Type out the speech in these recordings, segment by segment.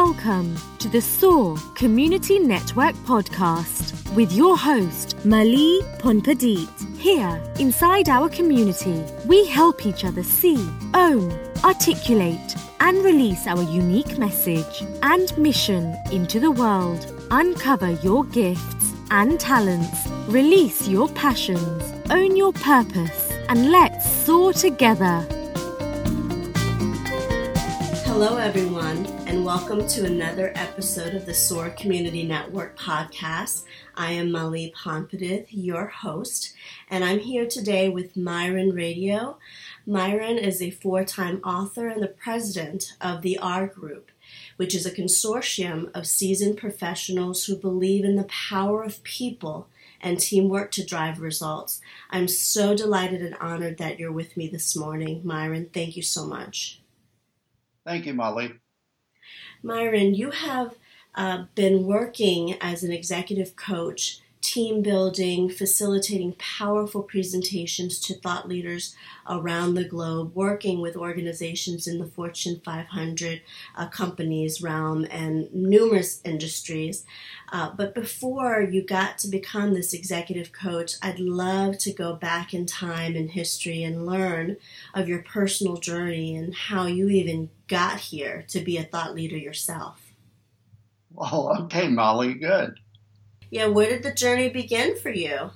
Welcome to the SOAR Community Network podcast with your host, Mali Phonpadith. Here, inside our community, we help each other see, own, articulate, and release our unique message and mission into the world. Uncover your gifts and talents, release your passions, own your purpose, and let's soar together. Hello, everyone, and welcome to another episode of the SOAR Community Network podcast. I am Mali Phonpadith, your host, and I'm here today with Myron Radio. Myron is a four time author and the president of the R Group, which is a consortium of seasoned professionals who believe in the power of people and teamwork to drive results. I'm so delighted and honored that you're with me this morning, Myron. Thank you so much. Thank you, Mali. Myron, you have uh, been working as an executive coach, team building, facilitating powerful presentations to thought leaders around the globe, working with organizations in the Fortune 500 uh, companies realm and numerous industries. Uh, but before you got to become this executive coach, I'd love to go back in time in history and learn of your personal journey and how you even got here to be a thought leader yourself. Well, okay, Mali, good. Yeah, where did the journey begin for you?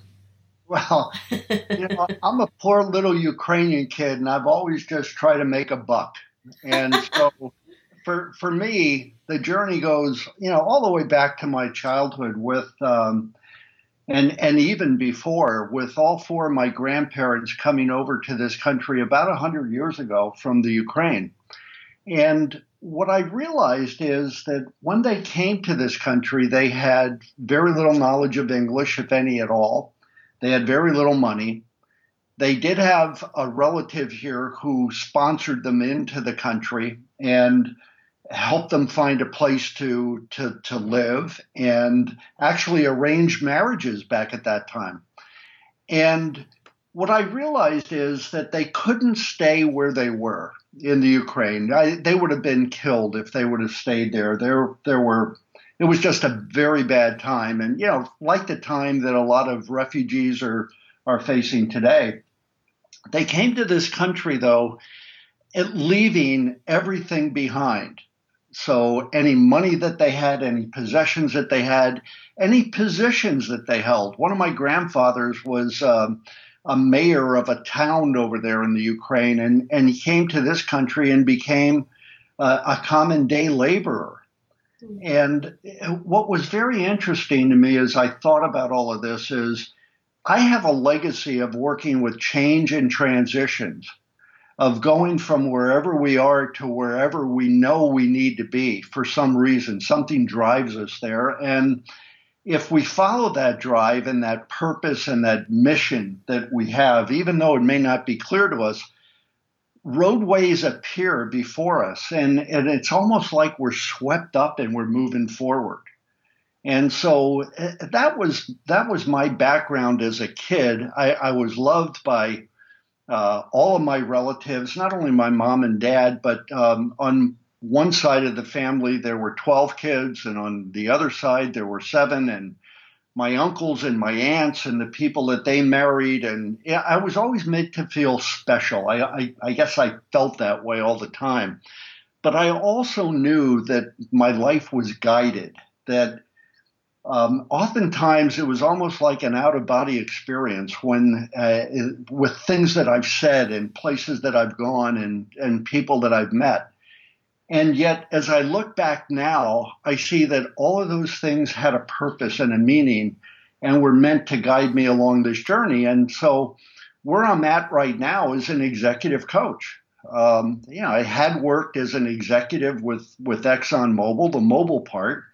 Well, you know, I'm a poor little Ukrainian kid, and I've always just tried to make a buck. And so, for for me, the journey goes, you know, all the way back to my childhood with, um, and and even before, with all four of my grandparents coming over to this country about hundred years ago from the Ukraine. And what I realized is that when they came to this country, they had very little knowledge of English, if any at all. They had very little money. They did have a relative here who sponsored them into the country and helped them find a place to, to, to live and actually arranged marriages back at that time. And what I realized is that they couldn't stay where they were in the Ukraine. I, they would have been killed if they would have stayed there. There, there were. It was just a very bad time, and you know, like the time that a lot of refugees are are facing today. They came to this country though, leaving everything behind. So any money that they had, any possessions that they had, any positions that they held. One of my grandfathers was. Um, a mayor of a town over there in the Ukraine, and, and he came to this country and became uh, a common day laborer. Mm-hmm. And what was very interesting to me as I thought about all of this is I have a legacy of working with change and transitions, of going from wherever we are to wherever we know we need to be for some reason. Something drives us there. And if we follow that drive and that purpose and that mission that we have, even though it may not be clear to us, roadways appear before us. And, and it's almost like we're swept up and we're moving forward. And so eh, that was that was my background as a kid. I, I was loved by uh, all of my relatives, not only my mom and dad, but um, on one side of the family there were 12 kids and on the other side there were seven and my uncles and my aunts and the people that they married and i was always made to feel special. I, I, I guess i felt that way all the time. But i also knew that my life was guided that um, oftentimes it was almost like an out of body experience when uh, with things that i've said and places that i've gone and, and people that i've met and yet, as I look back now, I see that all of those things had a purpose and a meaning and were meant to guide me along this journey. And so, where I'm at right now is an executive coach. Um, you know, I had worked as an executive with, with ExxonMobil, the Mobil part.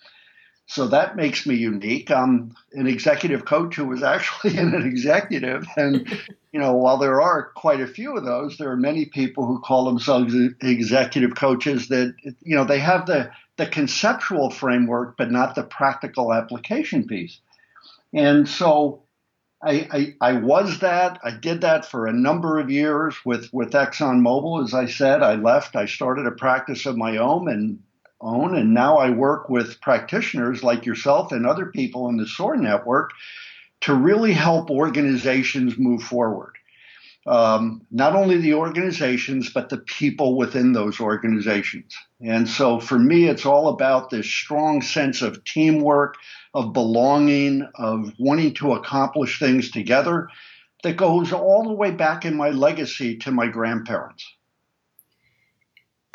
So that makes me unique. I'm an executive coach who was actually an executive. And, you know, while there are quite a few of those, there are many people who call themselves executive coaches that, you know, they have the, the conceptual framework, but not the practical application piece. And so I, I, I, was that. I did that for a number of years with, with ExxonMobil. As I said, I left. I started a practice of my own and own. And now I work with practitioners like yourself and other people in the SOAR network to really help organizations move forward. Um, not only the organizations, but the people within those organizations. And so for me, it's all about this strong sense of teamwork, of belonging, of wanting to accomplish things together that goes all the way back in my legacy to my grandparents.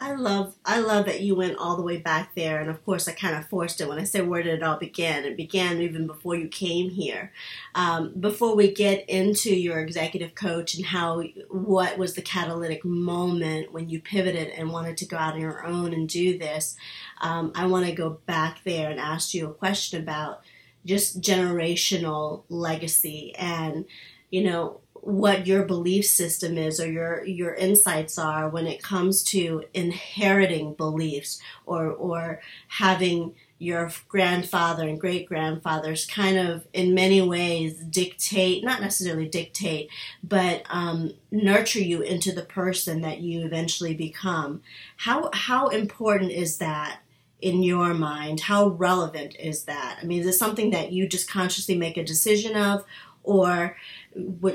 I love I love that you went all the way back there, and of course I kind of forced it when I said where did it all begin. It began even before you came here. Um, before we get into your executive coach and how what was the catalytic moment when you pivoted and wanted to go out on your own and do this, um, I want to go back there and ask you a question about just generational legacy and you know what your belief system is or your your insights are when it comes to inheriting beliefs or or having your grandfather and great grandfathers kind of in many ways dictate not necessarily dictate but um, nurture you into the person that you eventually become. How how important is that in your mind? How relevant is that? I mean is it something that you just consciously make a decision of or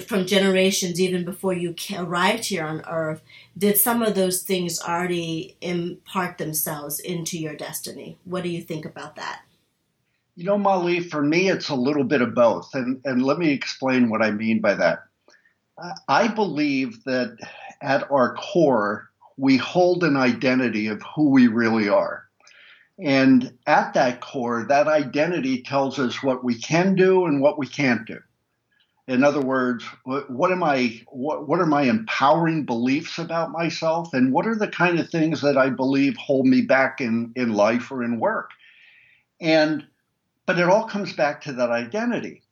from generations even before you arrived here on earth did some of those things already impart themselves into your destiny? What do you think about that? You know Mali for me it's a little bit of both and, and let me explain what i mean by that. I believe that at our core we hold an identity of who we really are. And at that core that identity tells us what we can do and what we can't do in other words, what, what am I? What, what are my empowering beliefs about myself, and what are the kind of things that I believe hold me back in in life or in work? And but it all comes back to that identity.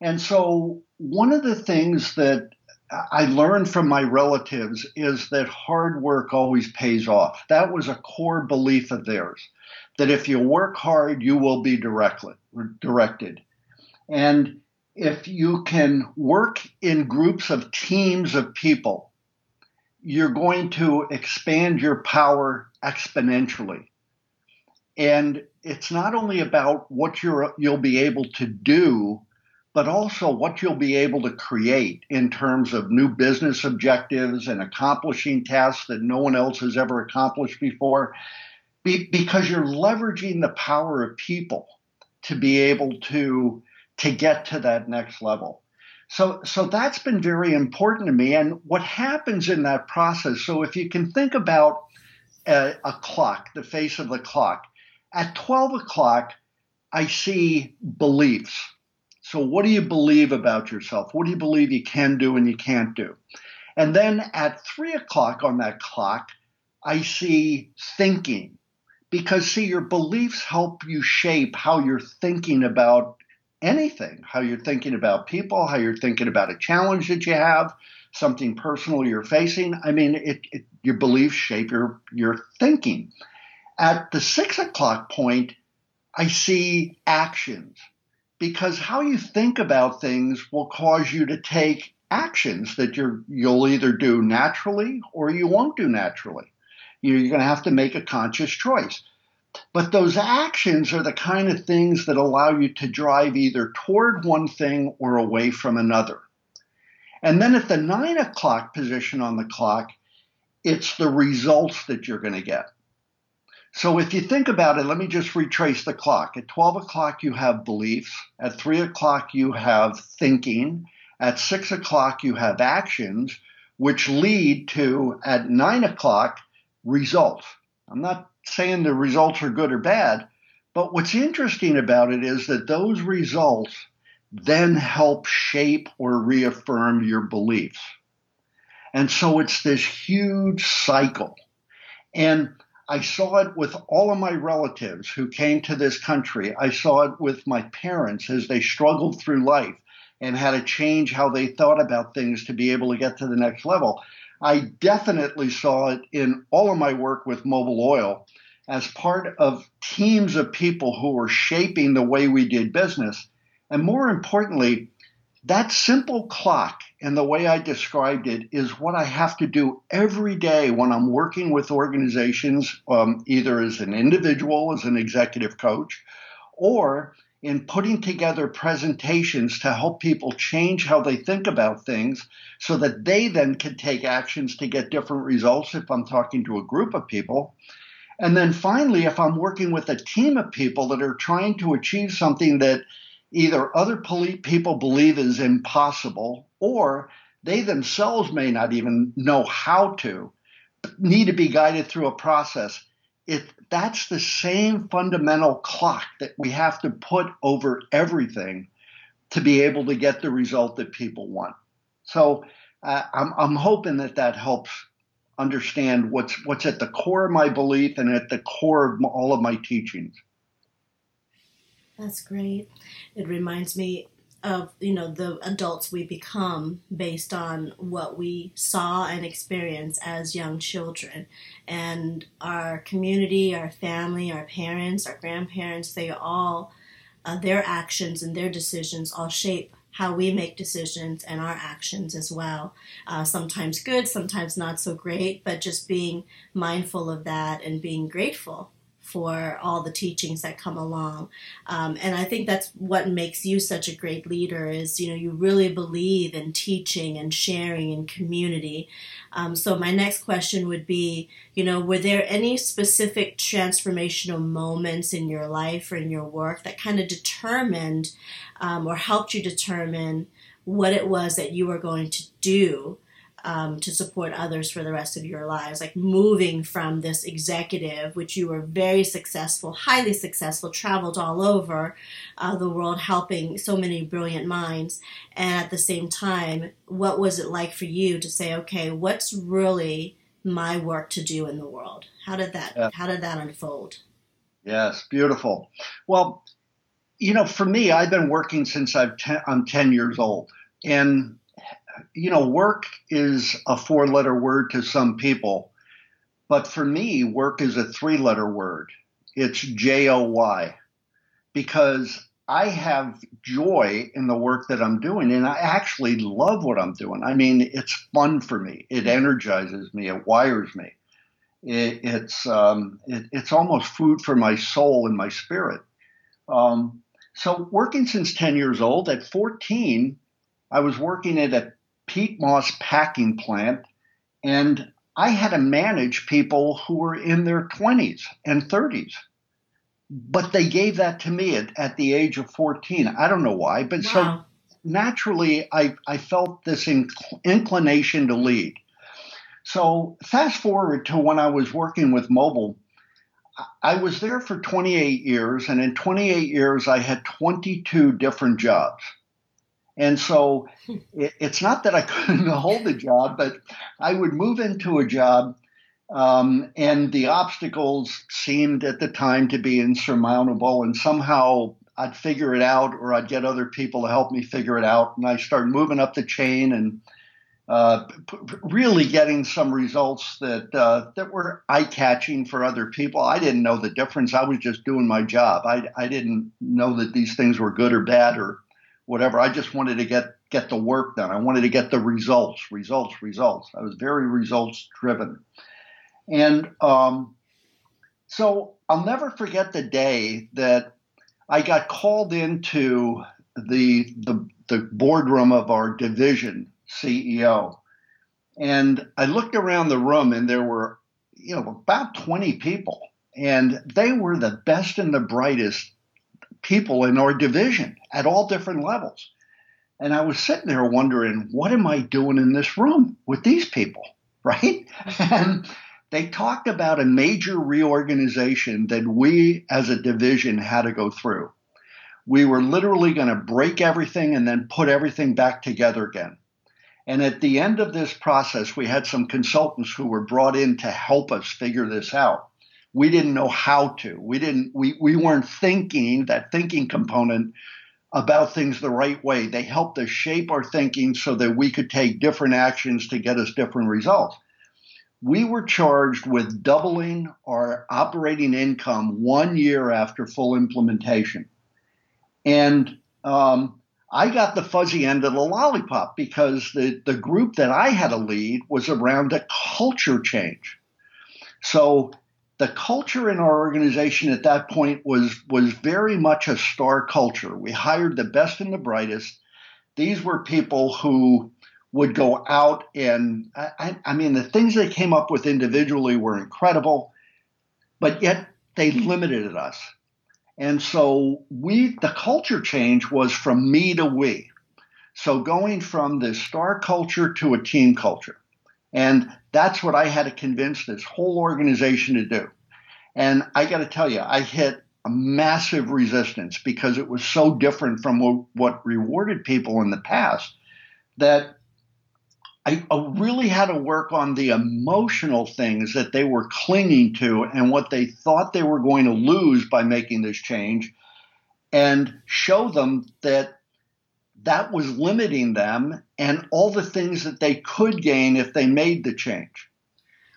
And so one of the things that I learned from my relatives is that hard work always pays off. That was a core belief of theirs. That if you work hard, you will be directly directed. And if you can work in groups of teams of people, you're going to expand your power exponentially. And it's not only about what you're, you'll be able to do, but also what you'll be able to create in terms of new business objectives and accomplishing tasks that no one else has ever accomplished before, be, because you're leveraging the power of people to be able to to get to that next level. So, so that's been very important to me. And what happens in that process? So, if you can think about a, a clock, the face of the clock, at 12 o'clock, I see beliefs. So, what do you believe about yourself? What do you believe you can do and you can't do? And then at three o'clock on that clock, I see thinking. Because, see, your beliefs help you shape how you're thinking about anything how you're thinking about people, how you're thinking about a challenge that you have, something personal you're facing. I mean, it, it, your beliefs shape your, your thinking. At the six o'clock point, I see actions because how you think about things will cause you to take actions that you're, you'll either do naturally or you won't do naturally. You're going to have to make a conscious choice. But those actions are the kind of things that allow you to drive either toward one thing or away from another. And then at the nine o'clock position on the clock, it's the results that you're going to get. So if you think about it, let me just retrace the clock. At 12 o'clock, you have beliefs. At 3 o'clock, you have thinking. At 6 o'clock, you have actions, which lead to, at 9 o'clock, results. I'm not saying the results are good or bad, but what's interesting about it is that those results then help shape or reaffirm your beliefs. And so it's this huge cycle. And I saw it with all of my relatives who came to this country. I saw it with my parents as they struggled through life and had to change how they thought about things to be able to get to the next level. I definitely saw it in all of my work with Mobil Oil as part of teams of people who were shaping the way we did business. And more importantly, that simple clock and the way I described it is what I have to do every day when I'm working with organizations, um, either as an individual, as an executive coach, or in putting together presentations to help people change how they think about things so that they then can take actions to get different results if I'm talking to a group of people. And then finally, if I'm working with a team of people that are trying to achieve something that either other people believe is impossible or they themselves may not even know how to, need to be guided through a process. It, that's the same fundamental clock that we have to put over everything to be able to get the result that people want. So uh, I'm, I'm hoping that that helps understand what's what's at the core of my belief and at the core of all of my teachings. That's great. It reminds me of you know the adults we become based on what we saw and experienced as young children and our community our family our parents our grandparents they all uh, their actions and their decisions all shape how we make decisions and our actions as well. Uh, sometimes good sometimes not so great but just being mindful of that and being grateful for all the teachings that come along. Um, and I think that's what makes you such a great leader is, you know, you really believe in teaching and sharing and community. Um, so my next question would be, you know, were there any specific transformational moments in your life or in your work that kind of determined um, or helped you determine what it was that you were going to do um, to support others for the rest of your lives. Like moving from this executive, which you were very successful, highly successful, traveled all over uh, the world helping so many brilliant minds. And at the same time, what was it like for you to say, okay, what's really my work to do in the world? How did that, yeah. how did that unfold? Yes, beautiful. Well, you know, for me, I've been working since I've ten, I'm 10 years old. And you know, work is a four letter word to some people, but for me, work is a three letter word. It's J O Y because I have joy in the work that I'm doing and I actually love what I'm doing. I mean, it's fun for me. It energizes me. It wires me. It, it's um, it, it's almost food for my soul and my spirit. Um, so working since 10 years old, at 14, I was working at a peat moss packing plant, and I had to manage people who were in their 20s and 30s. But they gave that to me at, at the age of 14. I don't know why, but wow. so naturally I, I felt this inc- inclination to lead. So fast forward to when I was working with Mobil. I was there for 28 years, and in 28 years, I had 22 different jobs. And so it, it's not that I couldn't hold a job, but I would move into a job, um, and the obstacles seemed at the time to be insurmountable, and somehow I'd figure it out, or I'd get other people to help me figure it out, and I started moving up the chain and. Uh, p- really getting some results that uh, that were eye catching for other people. I didn't know the difference. I was just doing my job. I I didn't know that these things were good or bad or whatever. I just wanted to get get the work done. I wanted to get the results, results, results. I was very results driven, and um, so I'll never forget the day that I got called into the the, the boardroom of our division CEO, and I looked around the room, and there were you know about 20 people and they were the best and the brightest people in our division at all different levels. And I was sitting there wondering, what am I doing in this room with these people? Right? and they talked about a major reorganization that we as a division had to go through. We were literally going to break everything and then put everything back together again. And at the end of this process, we had some consultants who were brought in to help us figure this out we didn't know how to. We didn't we, we weren't thinking that thinking component about things the right way. They helped us shape our thinking so that we could take different actions to get us different results. We were charged with doubling our operating income one year after full implementation. And um, I got the fuzzy end of the lollipop because the, the group that I had to lead was around a culture change. So the culture in our organization at that point was was very much a star culture. We hired the best and the brightest. These were people who would go out and I, I mean the things they came up with individually were incredible, but yet they limited us. And so we the culture change was from me to we. So going from the star culture to a team culture. And that's what I had to convince this whole organization to do. And I got to tell you, I hit a massive resistance because it was so different from what, what rewarded people in the past that I really had to work on the emotional things that they were clinging to and what they thought they were going to lose by making this change and show them that that was limiting them and all the things that they could gain if they made the change.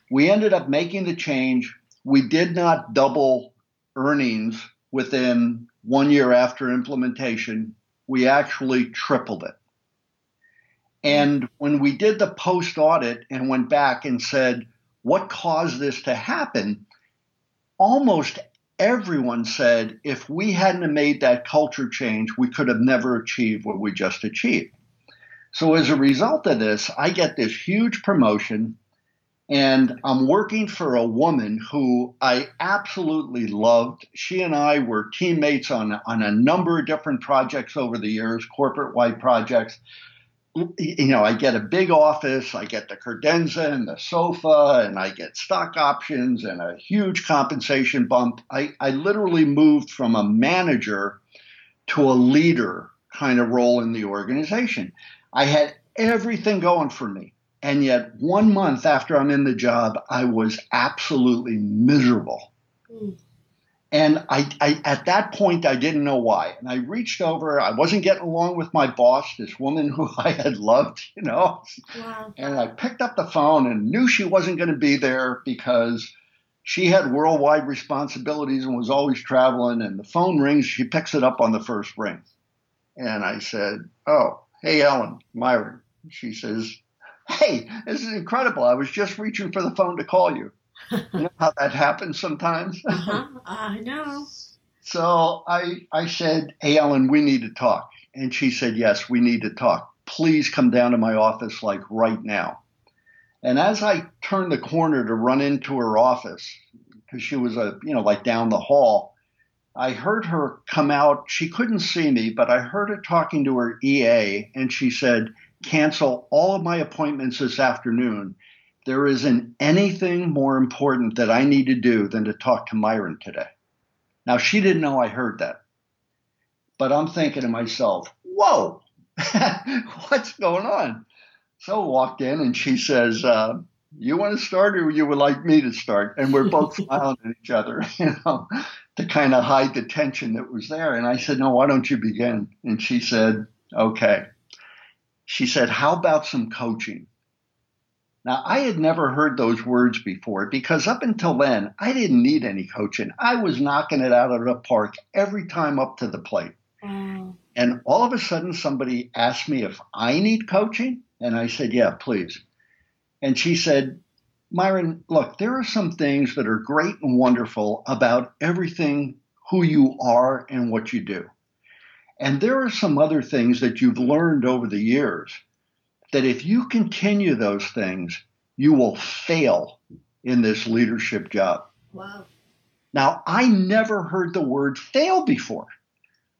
We ended up making the change. We did not double earnings within one year after implementation. We actually tripled it. And when we did the post audit and went back and said, what caused this to happen? Almost everyone said if we hadn't made that culture change, we could have never achieved what we just achieved. So as a result of this, I get this huge promotion and I'm working for a woman who I absolutely loved. She and I were teammates on, on a number of different projects over the years, corporate wide projects you know, I get a big office, I get the credenza and the sofa, and I get stock options and a huge compensation bump. I, I literally moved from a manager to a leader kind of role in the organization. I had everything going for me. And yet, one month after I'm in the job, I was absolutely miserable. Mm. And I, I, at that point, I didn't know why. And I reached over. I wasn't getting along with my boss, this woman who I had loved, you know. Wow. And I picked up the phone and knew she wasn't going to be there because she had worldwide responsibilities and was always traveling. And the phone rings. She picks it up on the first ring. And I said, "Oh, hey, Ellen, Myron." She says, "Hey, this is incredible. I was just reaching for the phone to call you." You know how that happens sometimes? uh-huh. I know. So I, I said, Hey, Ellen, we need to talk. And she said, Yes, we need to talk. Please come down to my office like right now. And as I turned the corner to run into her office, because she was a, you know, like down the hall, I heard her come out. She couldn't see me, but I heard her talking to her EA, and she said, Cancel all of my appointments this afternoon there isn't anything more important that I need to do than to talk to Myron today. Now, she didn't know I heard that. But I'm thinking to myself, whoa, what's going on? So I walked in and she says, uh, you want to start or you would like me to start? And we're both smiling at each other, you know, to kind of hide the tension that was there. And I said, no, why don't you begin? And she said, okay. She said, how about some coaching? Now, I had never heard those words before because up until then, I didn't need any coaching. I was knocking it out of the park every time up to the plate. Mm. And all of a sudden, somebody asked me if I need coaching. And I said, Yeah, please. And she said, Myron, look, there are some things that are great and wonderful about everything who you are and what you do. And there are some other things that you've learned over the years that if you continue those things, you will fail in this leadership job. Wow. Now, I never heard the word fail before.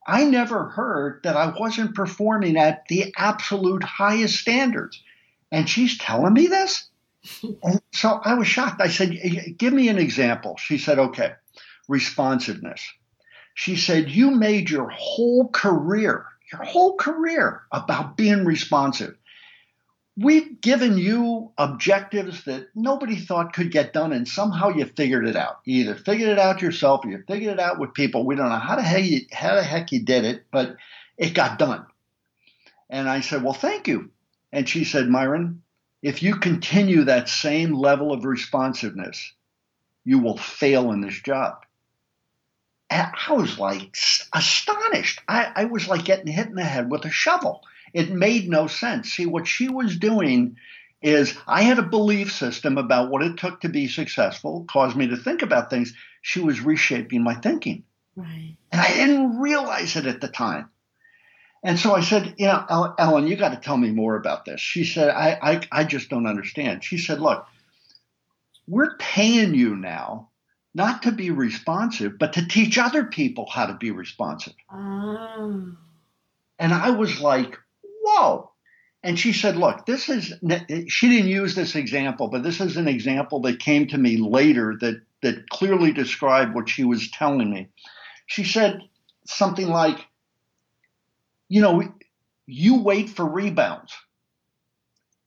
I never heard that I wasn't performing at the absolute highest standards. And she's telling me this? and so I was shocked. I said, Give me an example. She said, Okay, responsiveness. She said, You made your whole career, your whole career about being responsive we've given you objectives that nobody thought could get done, and somehow you figured it out. You either figured it out yourself or you figured it out with people. We don't know how the heck you, how the heck you did it, but it got done. And I said, Well, thank you. And she said, Myron, if you continue that same level of responsiveness, you will fail in this job. And I was like astonished. I, I was like getting hit in the head with a shovel. It made no sense. See, what she was doing is I had a belief system about what it took to be successful, caused me to think about things. She was reshaping my thinking. Right. And I didn't realize it at the time. And so I said, you know, Ellen, you got to tell me more about this. She said, I, I, I just don't understand. She said, look, we're paying you now not to be responsive, but to teach other people how to be responsive. Oh. And I was like, whoa. And she said, look, this is, she didn't use this example, but this is an example that came to me later that, that clearly described what she was telling me. She said something like, you know, you wait for rebounds.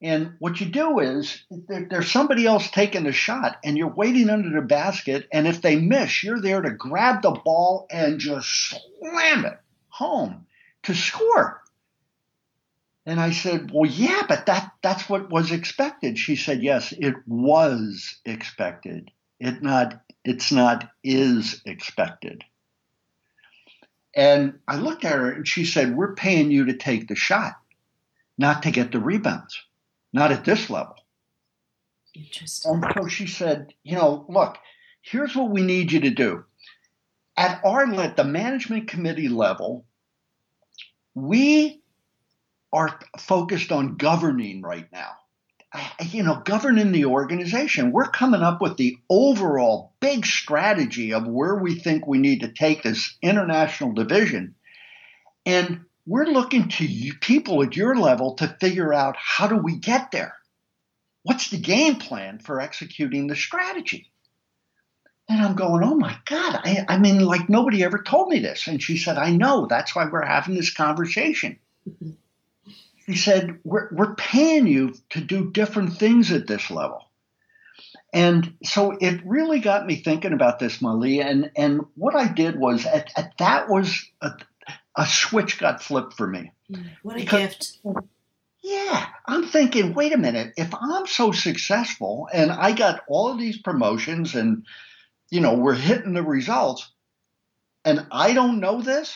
And what you do is there, there's somebody else taking the shot, and you're waiting under the basket. And if they miss, you're there to grab the ball and just slam it home to score. And I said, Well, yeah, but that, that's what was expected. She said, Yes, it was expected. It not, it's not is expected. And I looked at her and she said, We're paying you to take the shot, not to get the rebounds, not at this level. Interesting. And so she said, You know, look, here's what we need you to do. At our at the management committee level, we are focused on governing right now. You know, governing the organization. We're coming up with the overall big strategy of where we think we need to take this international division. And we're looking to you, people at your level to figure out how do we get there? What's the game plan for executing the strategy? And I'm going, oh my God, I, I mean, like nobody ever told me this. And she said, I know. That's why we're having this conversation. Mm-hmm he said, we're, we're paying you to do different things at this level. And so it really got me thinking about this, Mali. And, and what I did was, at, at that was a, a, switch got flipped for me. Mm, what a because, gift. Yeah, I'm thinking, wait a minute, if I'm so successful and I got all of these promotions and, you know, we're hitting the results and I don't know this,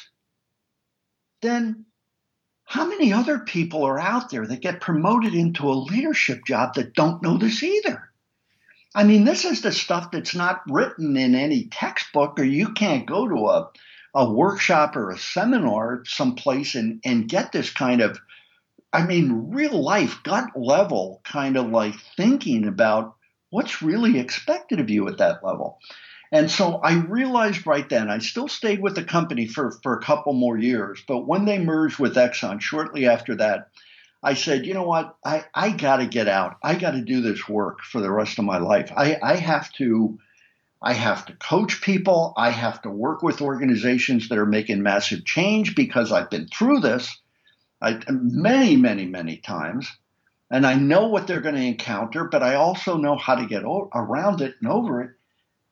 then how many other people are out there that get promoted into a leadership job that don't know this either? I mean, this is the stuff that's not written in any textbook, or you can't go to a, a workshop or a seminar someplace and, and get this kind of, I mean, real life, gut level kind of like thinking about what's really expected of you at that level. And so I realized right then, I still stayed with the company for, for a couple more years, but when they merged with Exxon shortly after that, I said, you know what, I, I got to get out. I got to do this work for the rest of my life. I, I have to. I have to coach people. I have to work with organizations that are making massive change because I've been through this I, many, many, many times. And I know what they're going to encounter, but I also know how to get o- around it and over it.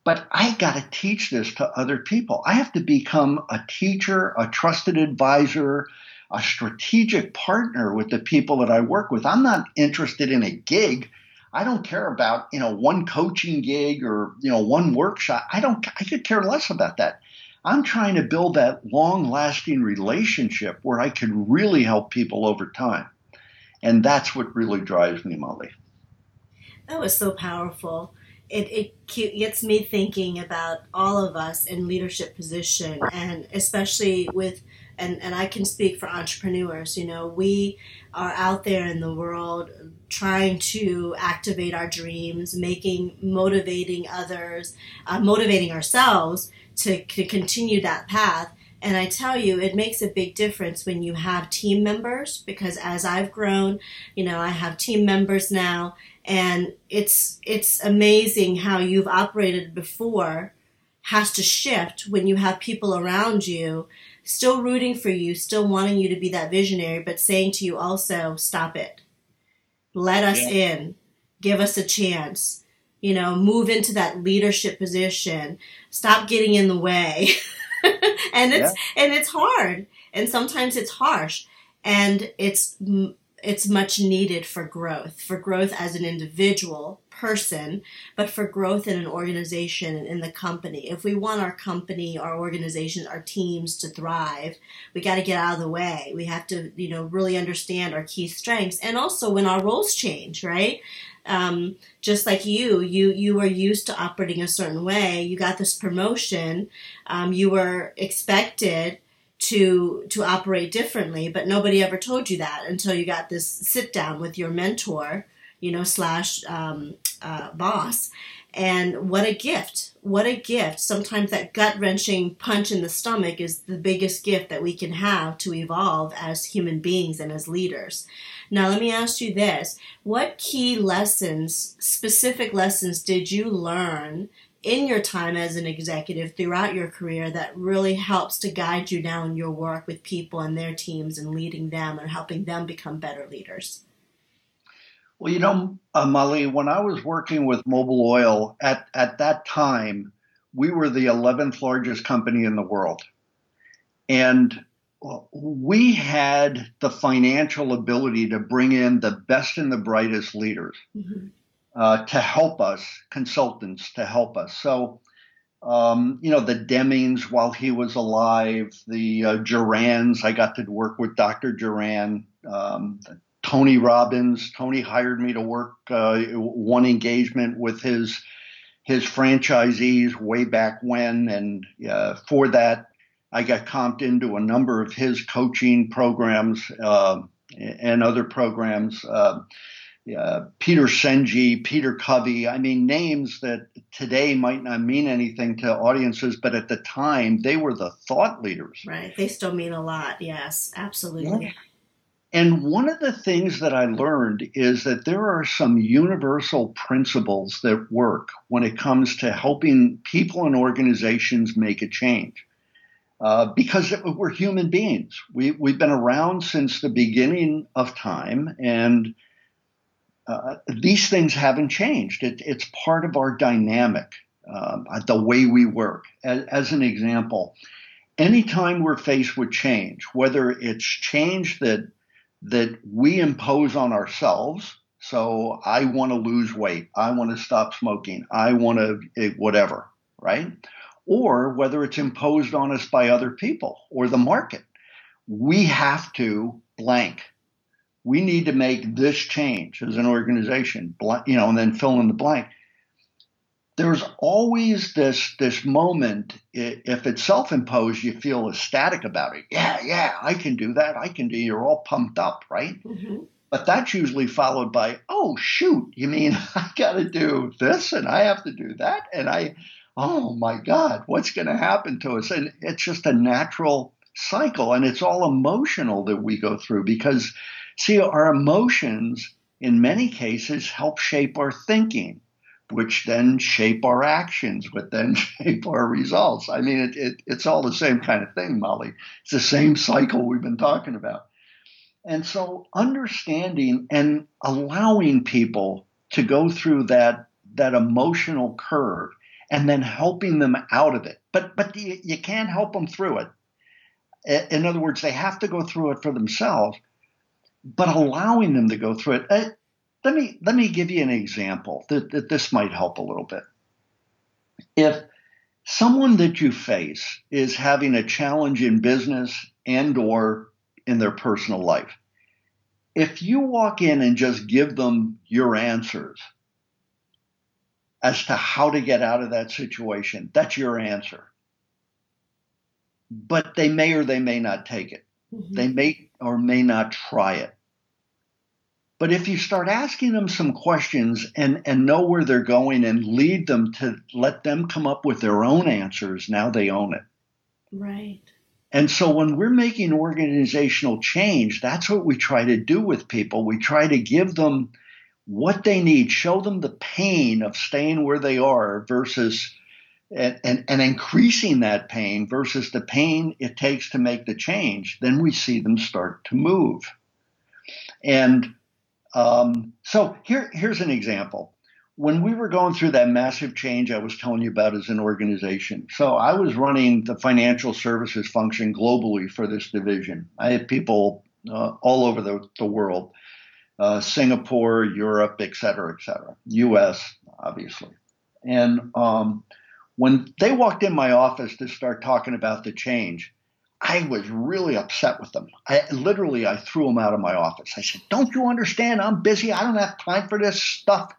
But I got to teach this to other people. I have to become a teacher, a trusted advisor, a strategic partner with the people that I work with. I'm not interested in a gig. I don't care about, you know, one coaching gig or, you know, one workshop. I don't I could care less about that. I'm trying to build that long-lasting relationship where I can really help people over time. And that's what really drives me, Mali. That was so powerful it, it gets me thinking about all of us in leadership position and especially with and, and I can speak for entrepreneurs, you know, we are out there in the world trying to activate our dreams, making, motivating others, uh, motivating ourselves to, to continue that path. And I tell you, it makes a big difference when you have team members because as I've grown, you know, I have team members now and it's it's amazing how you've operated before has to shift when you have people around you still rooting for you still wanting you to be that visionary but saying to you also stop it. Let us yeah. in. Give us a chance. You know move into that leadership position. Stop getting in the way. And it's yeah. and it's hard. And sometimes it's harsh. And it's it's much needed for growth, for growth as an individual person, but for growth in an organization and in the company. If we want our company, our organization, our teams to thrive, we got to get out of the way. We have to, you know, really understand our key strengths and also when our roles change, right? Um, just like you, you you were used to operating a certain way. You got this promotion. Um, you were expected to to operate differently, but nobody ever told you that until you got this sit down with your mentor, you know, slash um, uh, boss. And what a gift! What a gift! Sometimes that gut wrenching punch in the stomach is the biggest gift that we can have to evolve as human beings and as leaders. Now, let me ask you this what key lessons, specific lessons, did you learn in your time as an executive throughout your career that really helps to guide you now in your work with people and their teams and leading them and helping them become better leaders? Well, you know, uh, Mali, when I was working with Mobil Oil at, at that time, we were the 11th largest company in the world. And we had the financial ability to bring in the best and the brightest leaders mm-hmm. Uh, to help us, consultants to help us. So, um, you know, the Demings while he was alive, the uh, Jurans, I got to work with Dr. Juran, um, Tony Robbins. Tony hired me to work uh, one engagement with his his franchisees way back when, and uh, for that, I got comped into a number of his coaching programs uh, and other programs. Uh, Peter Senge, Peter Covey. I mean, names that today might not mean anything to audiences, but at the time they were the thought leaders. Right. They still mean a lot. Yes, absolutely. Yeah. And one of the things that I learned is that there are some universal principles that work when it comes to helping people and organizations make a change uh, because we're human beings. We, we've been around since the beginning of time, and uh, these things haven't changed. It, it's part of our dynamic, um, the way we work. As, as, an example, anytime we're faced with change, whether it's change that that we impose on ourselves, so I want to lose weight, I want to stop smoking, I want to eh, whatever, right? or whether it's imposed on us by other people or the market. We have to blank. We need to make this change as an organization, you know, and then fill in the blank. There's always this this moment. If it's self-imposed, you feel ecstatic about it. Yeah, yeah, I can do that. I can do. You're all pumped up, right? Mm-hmm. But that's usually followed by, oh shoot, you mean I got to do this and I have to do that and I oh my God, what's going to happen to us? And it's just a natural cycle. And it's all emotional that we go through because, see, our emotions in many cases help shape our thinking, which then shape our actions, which then shape our results. I mean, it, it, it's all the same kind of thing, Mali. It's the same cycle we've been talking about. And so understanding and allowing people to go through that, that emotional curve and then helping them out of it. But but you, you can't help them through it. In other words, they have to go through it for themselves, but allowing them to go through it. Uh, let me let me give you an example that, that this might help a little bit. If someone that you face is having a challenge in business and or in their personal life, if you walk in and just give them your answers, as to how to get out of that situation. That's your answer. But they may or they may not take it. Mm-hmm. They may or may not try it. But if you start asking them some questions and, and know where they're going and lead them to let them come up with their own answers, now they own it. Right. And so when we're making organizational change, that's what we try to do with people. We try to give them what they need, show them the pain of staying where they are versus and, and, and, increasing that pain versus the pain it takes to make the change, then we see them start to move. And um, so here, here's an example. When we were going through that massive change I was telling you about as an organization, so I was running the financial services function globally for this division. I had people uh, all over the, the world uh, Singapore, Europe, et cetera, et cetera, US, obviously. And um, when they walked in my office to start talking about the change, I was really upset with them. I literally I threw them out of my office. I said, "Don't you understand? I'm busy. I don't have time for this stuff."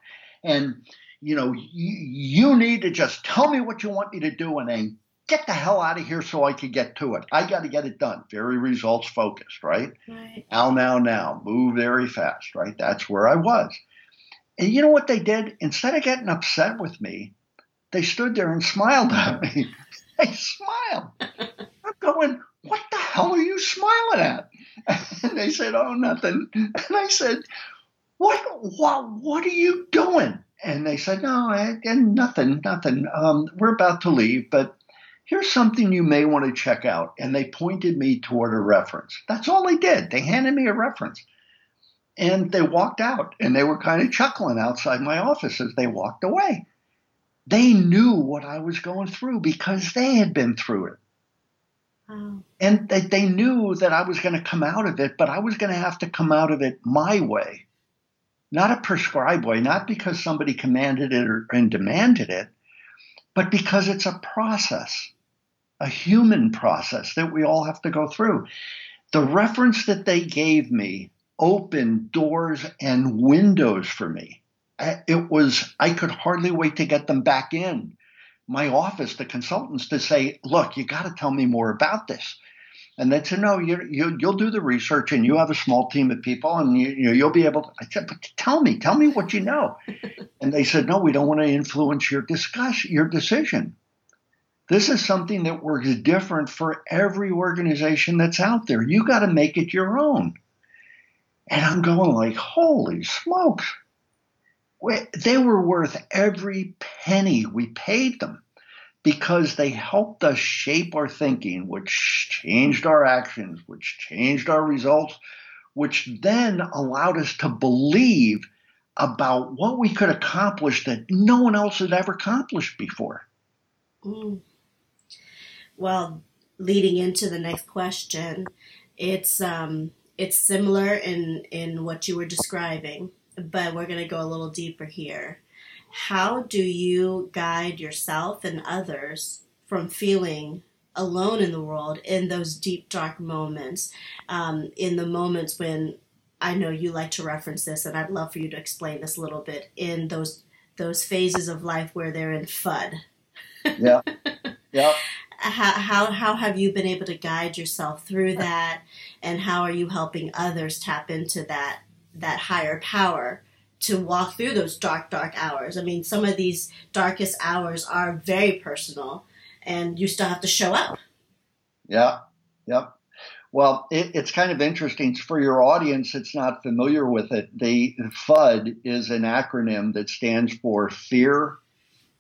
And you know, you, you need to just tell me what you want me to do and then get the hell out of here so I can get to it. I got to get it done. Very results focused, right? Right. Now, now, now. Move very fast, right? That's where I was. And you know what they did? Instead of getting upset with me, they stood there and smiled at me. they smiled. I'm going, hell are you smiling at? And they said, oh, nothing. And I said, what, what, what are you doing? And they said, no, I, nothing, nothing. Um, we're about to leave, but here's something you may want to check out. And they pointed me toward a reference. That's all they did. They handed me a reference. And they walked out and they were kind of chuckling outside my office as they walked away. They knew what I was going through because they had been through it. Wow. And they, they knew that I was going to come out of it, but I was going to have to come out of it my way, not a prescribed way, not because somebody commanded it or, and demanded it, but because it's a process a human process that we all have to go through. The reference that they gave me opened doors and windows for me. It was, I could hardly wait to get them back in my office, the consultants, to say, look, you got to tell me more about this. And they said, no, you, you, you'll do the research and you have a small team of people and you, you will be able to. I said, but tell me, tell me what you know. and they said, no, we don't want to influence your discussion, your decision. This is something that works different for every organization that's out there. You got to make it your own. And I'm going like, holy smokes. They were worth every penny we paid them because they helped us shape our thinking, which changed our actions, which changed our results, which then allowed us to believe about what we could accomplish that no one else had ever accomplished before. Mm well, leading into the next question, it's um, it's similar in in what you were describing, but we're going to go a little deeper here. How do you guide yourself and others from feeling alone in the world in those deep dark moments, um, in the moments when I know you like to reference this, and I'd love for you to explain this a little bit in those those phases of life where they're in FUD. Yeah. Yeah how, how, how have you been able to guide yourself through that and how are you helping others tap into that that higher power to walk through those dark dark hours i mean some of these darkest hours are very personal and you still have to show up yeah yep well it, it's kind of interesting for your audience that's not familiar with it the fud is an acronym that stands for fear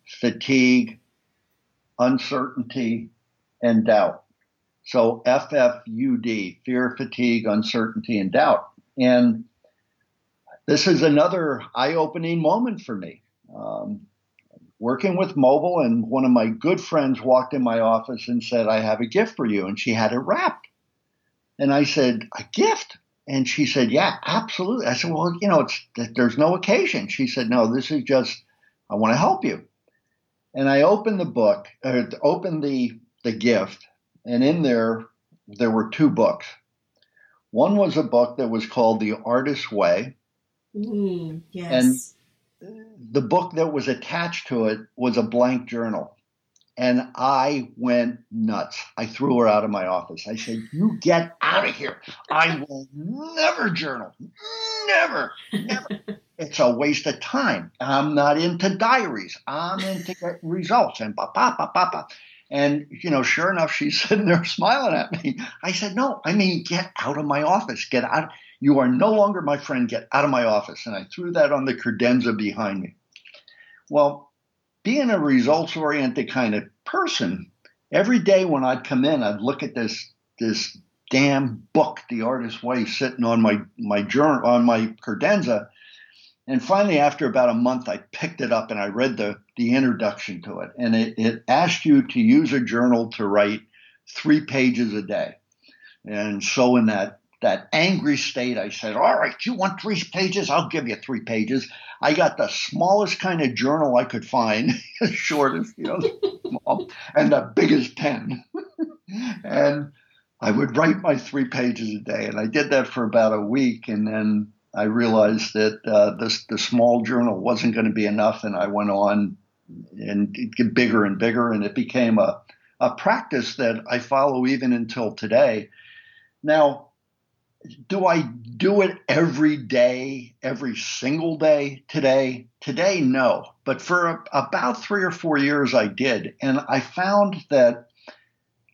fatigue uncertainty, and doubt. So FFUD, fear, fatigue, uncertainty, and doubt. And this is another eye opening moment for me. Um, working with Mobil, and one of my good friends walked in my office and said, I have a gift for you. And she had it wrapped. And I said, A gift? And she said, Yeah, absolutely. I said, Well, you know, it's, there's no occasion. She said, No, this is just, I want to help you. And I opened the book, uh, opened the, the gift, and in there, there were two books. One was a book that was called The Artist's Way. Mm, yes. And the book that was attached to it was a blank journal. And I went nuts. I threw her out of my office. I said, You get out of here. I will never journal. Never, never. it's a waste of time. I'm not into diaries. I'm into results and pa pa pa pa pa. And you know, sure enough, she's sitting there smiling at me. I said, "No, I mean, get out of my office. Get out. You are no longer my friend. Get out of my office." And I threw that on the credenza behind me. Well, being a results-oriented kind of person, every day when I'd come in, I'd look at this this damn book, The Artist's Way, sitting on my my journal on my credenza and finally, after about a month, I picked it up and I read the, the introduction to it. And it, it asked you to use a journal to write three pages a day. And so in that that angry state, I said, "All right, you want three pages? I'll give you three pages." I got the smallest kind of journal I could find, shortest, you know, and the biggest pen, and I would write my three pages a day, and I did that for about a week, and then I realized that uh, this the small journal wasn't going to be enough, and I went on and it get bigger and bigger, and it became a a practice that I follow even until today. Now, do I do it every day, every single day today? Today, no. But for about three or four years, I did, and I found that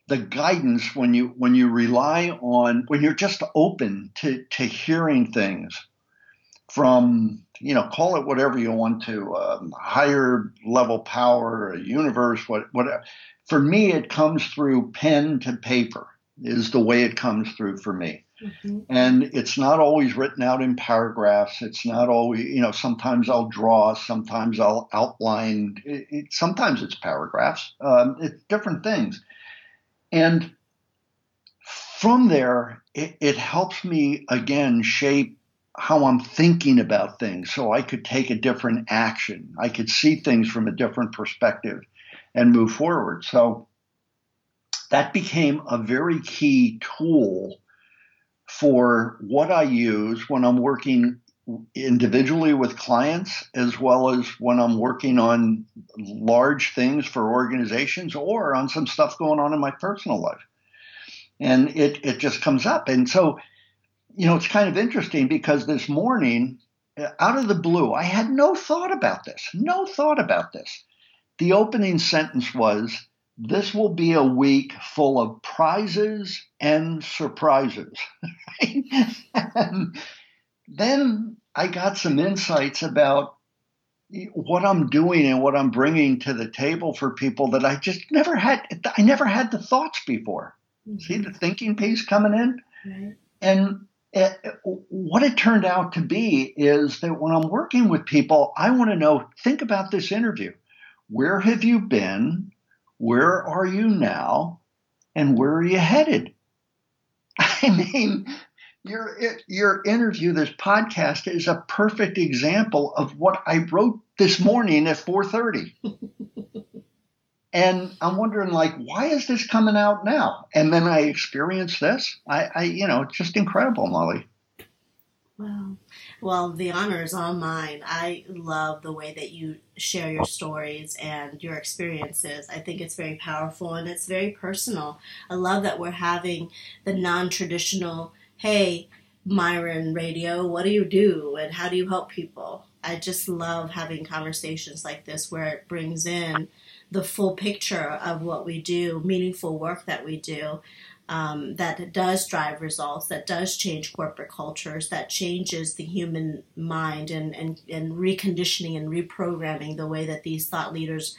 the guidance when you when you rely on when you're just open to to hearing things from you know call it whatever you want to um, higher level power a universe what whatever for me it comes through pen to paper is the way it comes through for me mm-hmm. and it's not always written out in paragraphs it's not always you know sometimes i'll draw sometimes i'll outline it, it, sometimes it's paragraphs um, it's different things and from there it, it helps me again shape how I'm thinking about things so I could take a different action. I could see things from a different perspective and move forward. So that became a very key tool for what I use when I'm working individually with clients as well as when I'm working on large things for organizations or on some stuff going on in my personal life. And it, it just comes up. And so you know, it's kind of interesting because this morning, out of the blue, I had no thought about this, no thought about this. The opening sentence was, This will be a week full of prizes and surprises. and then I got some insights about what I'm doing and what I'm bringing to the table for people that I just never had. I never had the thoughts before. Mm-hmm. See the thinking piece coming in? Right. And it, what it turned out to be is that when I'm working with people, I want to know think about this interview. Where have you been? Where are you now? And where are you headed? I mean, your your interview, this podcast, is a perfect example of what I wrote this morning at 4:30. And I'm wondering, like, why is this coming out now? And then I experienced this. I, I you know, it's just incredible, Mali. Wow. Well, the honor is all mine. I love the way that you share your stories and your experiences. I think it's very powerful and it's very personal. I love that we're having the non traditional, hey, Myron radio, what do you do and how do you help people? I just love having conversations like this where it brings in the full picture of what we do, meaningful work that we do, um, that does drive results, that does change corporate cultures, that changes the human mind and, and, and reconditioning and reprogramming the way that these thought leaders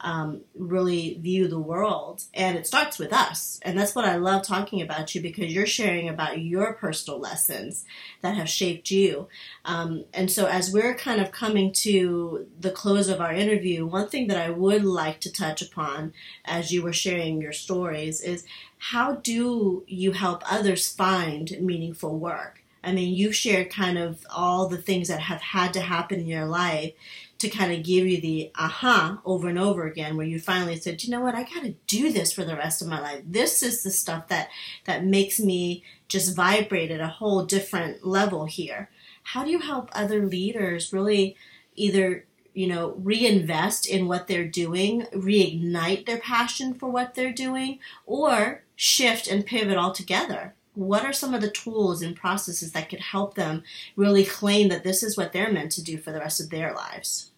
um, really view the world. And it starts with us. And that's what I love talking about you because you're sharing about your personal lessons that have shaped you. Um, and so, as we're kind of coming to the close of our interview, one thing that I would like to touch upon as you were sharing your stories is how do you help others find meaningful work? I mean, you've shared kind of all the things that have had to happen in your life to kind of give you the aha over and over again where you finally said you know what? I got to do this for the rest of my life. This is the stuff that that makes me just vibrate at a whole different level here. How do you help other leaders really either you know reinvest in what they're doing reignite their passion for what they're doing or shift and pivot altogether what are some of the tools and processes that could help them really claim that this is what they're meant to do for the rest of their lives?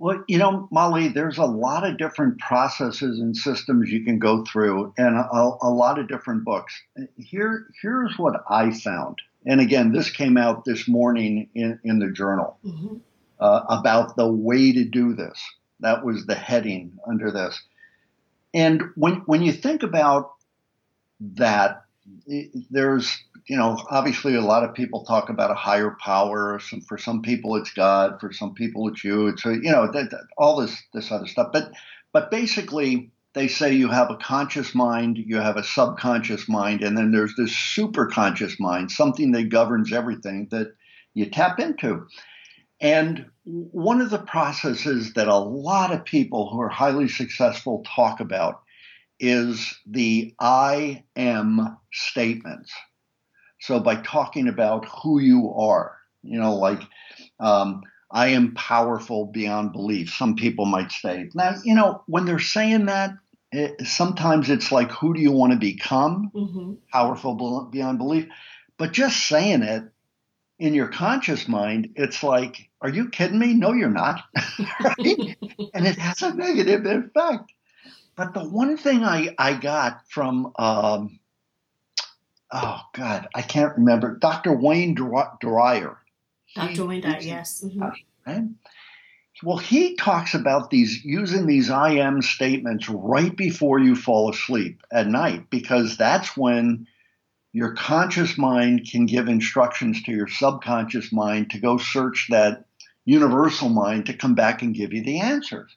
Well, you know, Mali, there's a lot of different processes and systems you can go through, and a, a lot of different books. Here, here's what I found, and again, this came out this morning in, in the journal mm-hmm. uh, about the way to do this. That was the heading under this. And when when you think about that, there's you know obviously a lot of people talk about a higher power. Some, for some people it's god for some people it's you. It's you know that, that, all this this other stuff. But but basically they say you have a conscious mind, you have a subconscious mind, and then there's this superconscious mind, something that governs everything that you tap into. And one of the processes that a lot of people who are highly successful talk about is the I am statements. So by talking about who you are, you know, like, um, I am powerful beyond belief. Some people might say. Now, you know, when they're saying that, it, sometimes it's like, who do you want to become? Mm-hmm. Powerful beyond belief. But just saying it in your conscious mind, it's like, are you kidding me? No, you're not. right? and it has a negative effect. But the one thing I, I got from, um, oh God, I can't remember, Dr. Wayne Dyer Dr. Wayne Dyer, yes. Mm-hmm. Right? Well, he talks about these using these I am statements right before you fall asleep at night because that's when your conscious mind can give instructions to your subconscious mind to go search that universal mind to come back and give you the answers.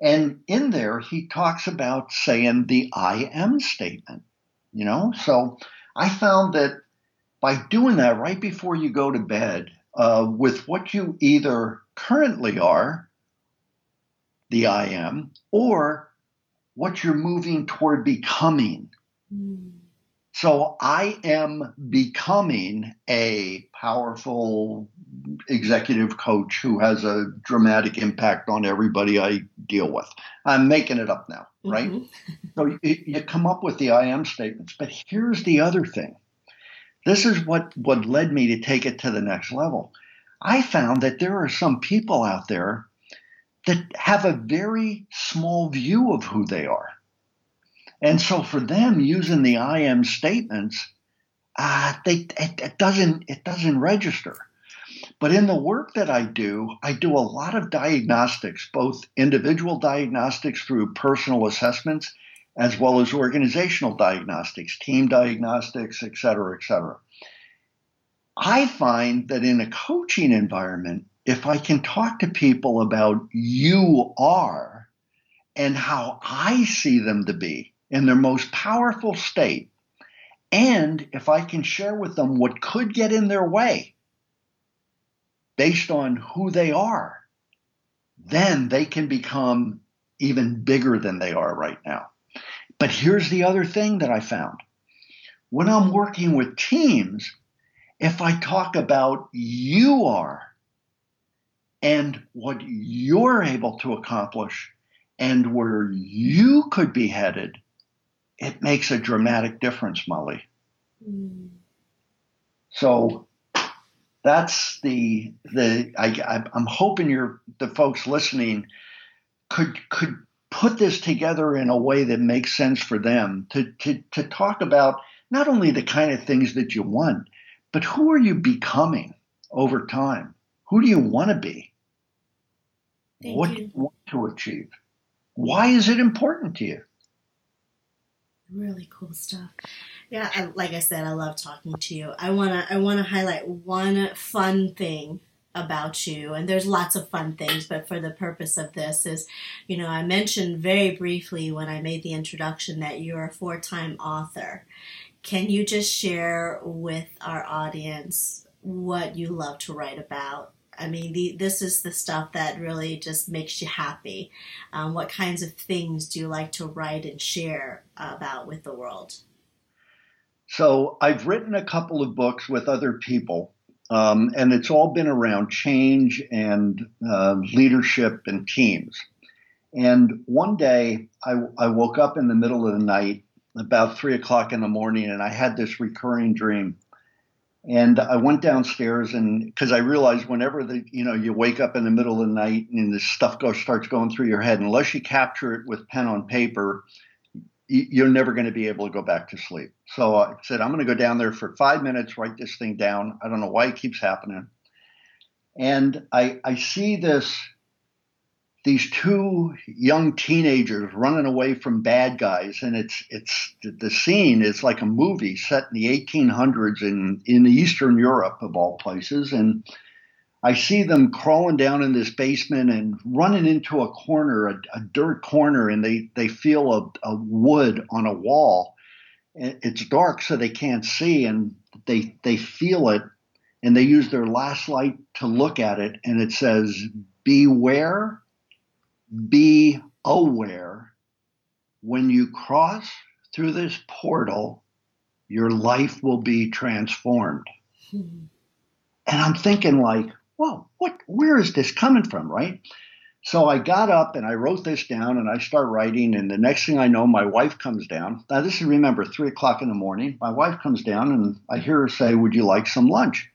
And in there, he talks about saying the I am statement, you know? So I found that by doing that right before you go to bed, uh, with what you either currently are, the I am, or what you're moving toward becoming. Mm. So I am becoming a powerful executive coach who has a dramatic impact on everybody I deal with. I'm making it up now, right? Mm-hmm. so you, you come up with the I am statements. But here's the other thing this is what, what led me to take it to the next level. I found that there are some people out there that have a very small view of who they are. And so for them, using the I am statements, uh, they, it, it doesn't it doesn't register. But in the work that I do, I do a lot of diagnostics, both individual diagnostics through personal assessments as well as organizational diagnostics, team diagnostics, et cetera, et cetera. I find that in a coaching environment, if I can talk to people about you are and how I see them to be in their most powerful state, and if I can share with them what could get in their way based on who they are, then they can become even bigger than they are right now. But here's the other thing that I found. When I'm working with teams, if I talk about you are and what you're able to accomplish and where you could be headed, it makes a dramatic difference, Mali. Mm. So that's the the I, I'm hoping you're the folks listening could could put this together in a way that makes sense for them to, to, to talk about not only the kind of things that you want, but who are you becoming over time? Who do you want to be? Thank what you. do you want to achieve? Why is it important to you? Really cool stuff. Yeah, I, like I said, I love talking to you. I wanna I wanna highlight one fun thing about you and there's lots of fun things but for the purpose of this is you know i mentioned very briefly when i made the introduction that you're a four-time author can you just share with our audience what you love to write about I mean, the, this is the stuff that really just makes you happy. Um, what kinds of things do you like to write and share about with the world? So, I've written a couple of books with other people um, and it's all been around change and uh, leadership and teams. And one day I, I, woke up in the middle of the night, about three o'clock in the morning, and I had this recurring dream. And I went downstairs, and because I realized whenever the you know you wake up in the middle of the night and this stuff goes starts going through your head, unless you capture it with pen on paper, you're never going to be able to go back to sleep. So I said, I'm going to go down there for five minutes, write this thing down. I don't know why it keeps happening. And I, I see this, these two young teenagers running away from bad guys. And it's, it's, the scene is like a movie set in the 1800s in, in Eastern Europe of all places. And I see them crawling down in this basement and running into a corner, a, a dirt corner, and they, they feel a, a wood on a wall. It's dark, so they can't see, and they they feel it, and they use their last light to look at it, and it says, "Beware, be aware. When you cross through this portal, your life will be transformed." Hmm. And I'm thinking, like, well, what, where is this coming from, right? So I got up and I wrote this down and I start writing. And the next thing I know, my wife comes down. Now, this is, remember, three o'clock in the morning. My wife comes down and I hear her say, Would you like some lunch?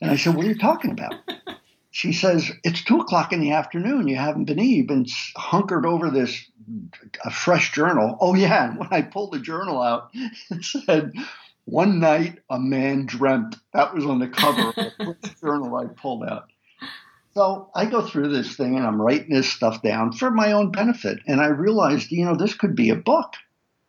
And I said, What are you talking about? she says, It's two o'clock in the afternoon. You haven't been eating. You've been hunkered over this a fresh journal. Oh, yeah. And when I pulled the journal out, it said, one night, a man dreamt. That was on the cover of the journal I pulled out. So I go through this thing and I'm writing this stuff down for my own benefit. And I realized, you know, this could be a book,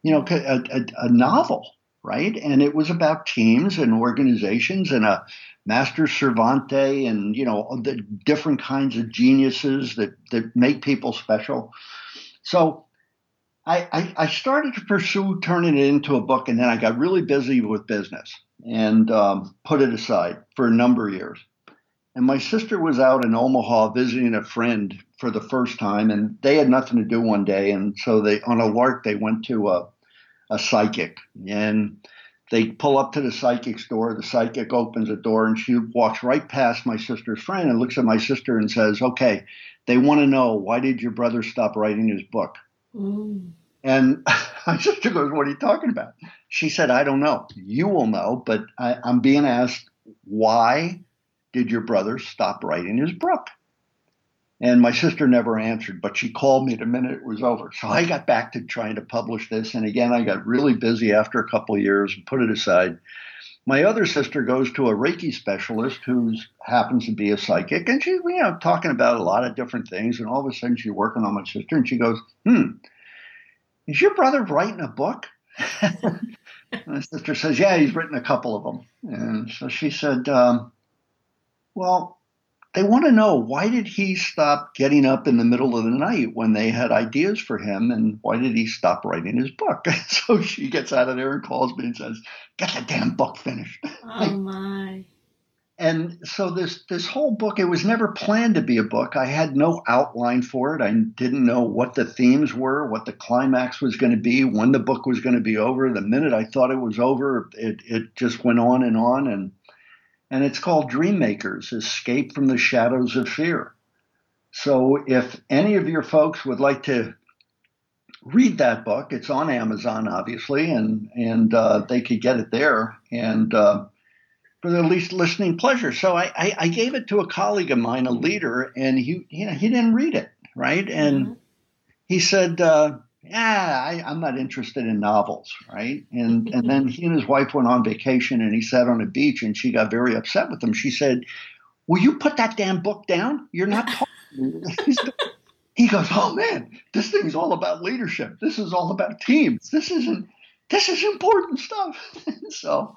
you know, a, a, a novel, right? And it was about teams and organizations and a master servante and, you know, the different kinds of geniuses that, that make people special. So I, I, I, started to pursue turning it into a book, and then I got really busy with business and um, put it aside for a number of years. And my sister was out in Omaha visiting a friend for the first time, and they had nothing to do one day, and so they on a lark they went to a, a psychic, and they pull up to the psychic's door. The psychic opens a door, and she walks right past my sister's friend and looks at my sister and says, "Okay, they want to know why did your brother stop writing his book?" And my sister goes, What are you talking about? She said, I don't know. You will know, but I, I'm being asked, Why did your brother stop writing his book? And my sister never answered, but she called me the minute it was over. So I got back to trying to publish this. And again, I got really busy after a couple of years and put it aside. My other sister goes to a Reiki specialist who happens to be a psychic, and she, you know, talking about a lot of different things. And all of a sudden, she's working on my sister, and she goes, "Hmm, is your brother writing a book?" my sister says, "Yeah, he's written a couple of them." And so she said, um, "Well, they want to know why did he stop getting up in the middle of the night when they had ideas for him and why did he stop writing his book? So she gets out of there and calls me and says get the damn book finished. Oh my. And so this this whole book it was never planned to be a book. I had no outline for it. I didn't know what the themes were what the climax was going to be when the book was going to be over. The minute i thought it was over it, it just went on and on and and it's called Dream Makers Escape from the Shadows of Fear. So if any of your folks would like to read that book, it's on Amazon, obviously, and and uh, they could get it there and uh, for the least listening pleasure. So I, I, I, gave it to a colleague of mine, a leader, and he you know he didn't read it, right? And mm-hmm. he said, uh, yeah, I, am not interested in novels, right? And and then he and his wife went on vacation, and he sat on a beach, and she got very upset with him. She said, "Will you put that damn book down? You're not talking." he goes, "Oh man, this thing's all about leadership. This is all about teams. This isn't. This is important stuff." so,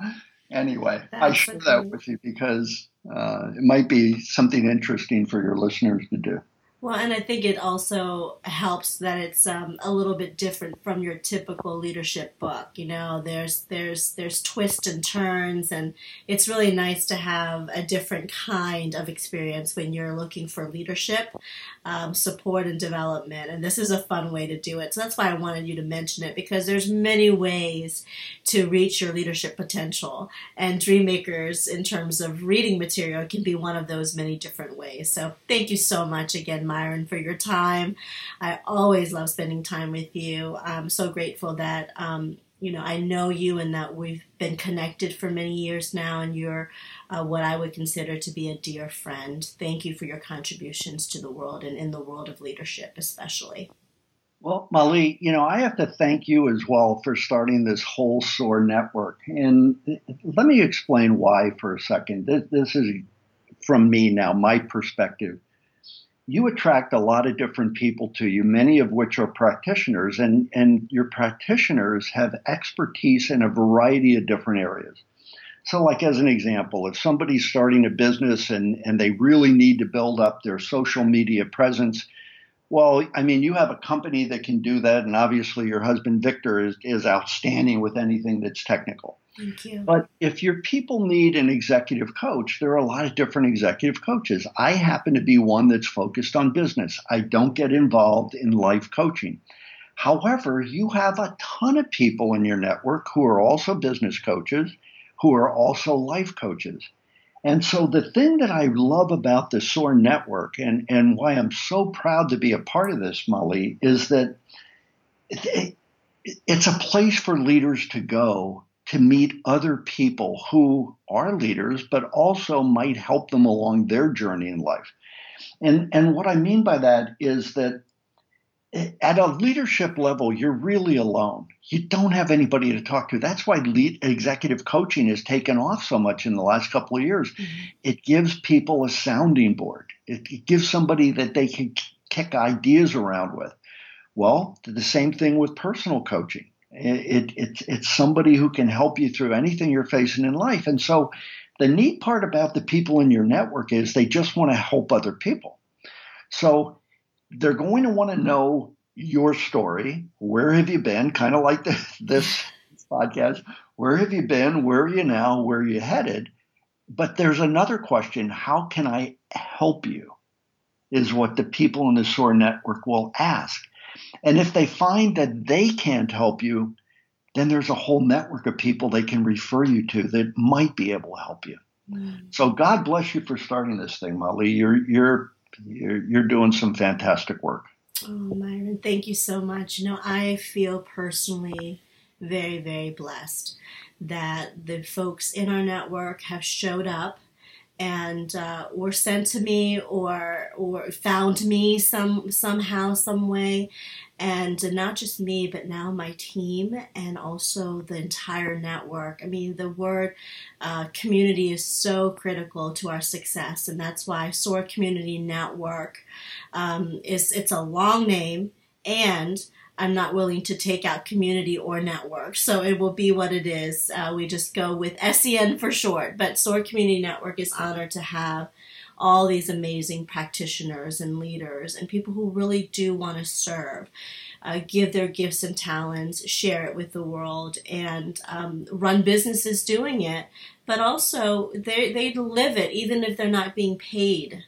anyway, That's I share that with you because uh, it might be something interesting for your listeners to do. Well, and I think it also helps that it's um, a little bit different from your typical leadership book. You know, there's there's there's twists and turns, and it's really nice to have a different kind of experience when you're looking for leadership um, support and development. And this is a fun way to do it. So that's why I wanted you to mention it because there's many ways to reach your leadership potential, and Dreammakers, in terms of reading material, can be one of those many different ways. So thank you so much again Myron, for your time. I always love spending time with you. I'm so grateful that, um, you know, I know you and that we've been connected for many years now, and you're uh, what I would consider to be a dear friend. Thank you for your contributions to the world and in the world of leadership, especially. Well, Mali, you know, I have to thank you as well for starting this whole SOAR network. And let me explain why for a second. This, this is from me now, my perspective you attract a lot of different people to you, many of which are practitioners, and, and your practitioners have expertise in a variety of different areas. So, like as an example, if somebody's starting a business and, and they really need to build up their social media presence, well, I mean, you have a company that can do that, and obviously your husband Victor is, is outstanding with anything that's technical. Thank you. But if your people need an executive coach, there are a lot of different executive coaches. I happen to be one that's focused on business. I don't get involved in life coaching. However, you have a ton of people in your network who are also business coaches, who are also life coaches. And so the thing that I love about the SOAR network and, and why I'm so proud to be a part of this, Mali, is that it, it's a place for leaders to go to meet other people who are leaders, but also might help them along their journey in life. And, and what I mean by that is that at a leadership level, you're really alone. You don't have anybody to talk to. That's why lead, executive coaching has taken off so much in the last couple of years. Mm-hmm. It gives people a sounding board. It, it gives somebody that they can kick ideas around with. Well, the same thing with personal coaching. It, it, it's, somebody who can help you through anything you're facing in life. And so the neat part about the people in your network is they just want to help other people. So they're going to want to know your story. Where have you been? Kind of like the, this podcast. Where have you been? Where are you now? Where are you headed? But there's another question how can I help you? Is what the people in the SOAR network will ask. And if they find that they can't help you, then there's a whole network of people they can refer you to that might be able to help you. Mm. So God bless you for starting this thing, Mali. You're you're you're, you're doing some fantastic work. Oh, Myron, thank you so much. You know, I feel personally very, very blessed that the folks in our network have showed up and uh, were sent to me or or found me some somehow some way. And not just me but now my team and also the entire network. I mean the word uh, community is so critical to our success and that's why soar community network um, is it's a long name and I'm not willing to take out community or network. So it will be what it is. Uh, we just go with SEN for short. But SOAR Community Network is honored to have all these amazing practitioners and leaders and people who really do want to serve. Uh, give their gifts and talents, share it with the world, and um, run businesses doing it. But also, they they live it, even if they're not being paid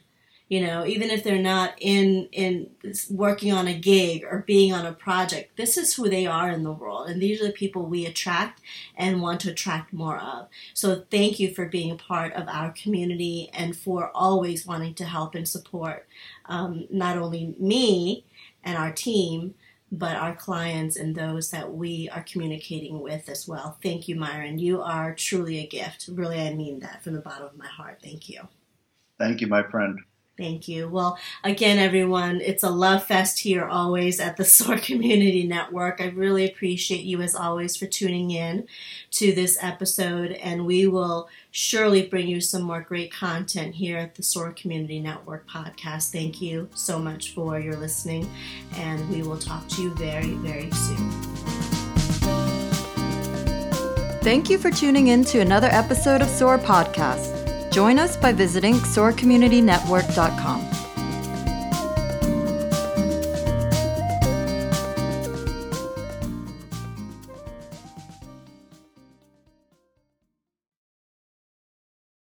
you know even if they're not in in working on a gig or being on a project this is who they are in the world and these are the people we attract and want to attract more of so thank you for being a part of our community and for always wanting to help and support um, not only me and our team but our clients and those that we are communicating with as well. Thank you, Myron. You are truly a gift. Really, I mean that from the bottom of my heart. Thank you. Thank you, my friend. Thank you. Well, again, everyone, it's a love fest here always at the SOAR Community Network. I really appreciate you, as always, for tuning in to this episode, and we will surely bring you some more great content here at the SOAR Community Network podcast. Thank you so much for your listening, and we will talk to you very, very soon. Thank you for tuning in to another episode of SOAR Podcast. Join us by visiting soarcommunitynetwork.com.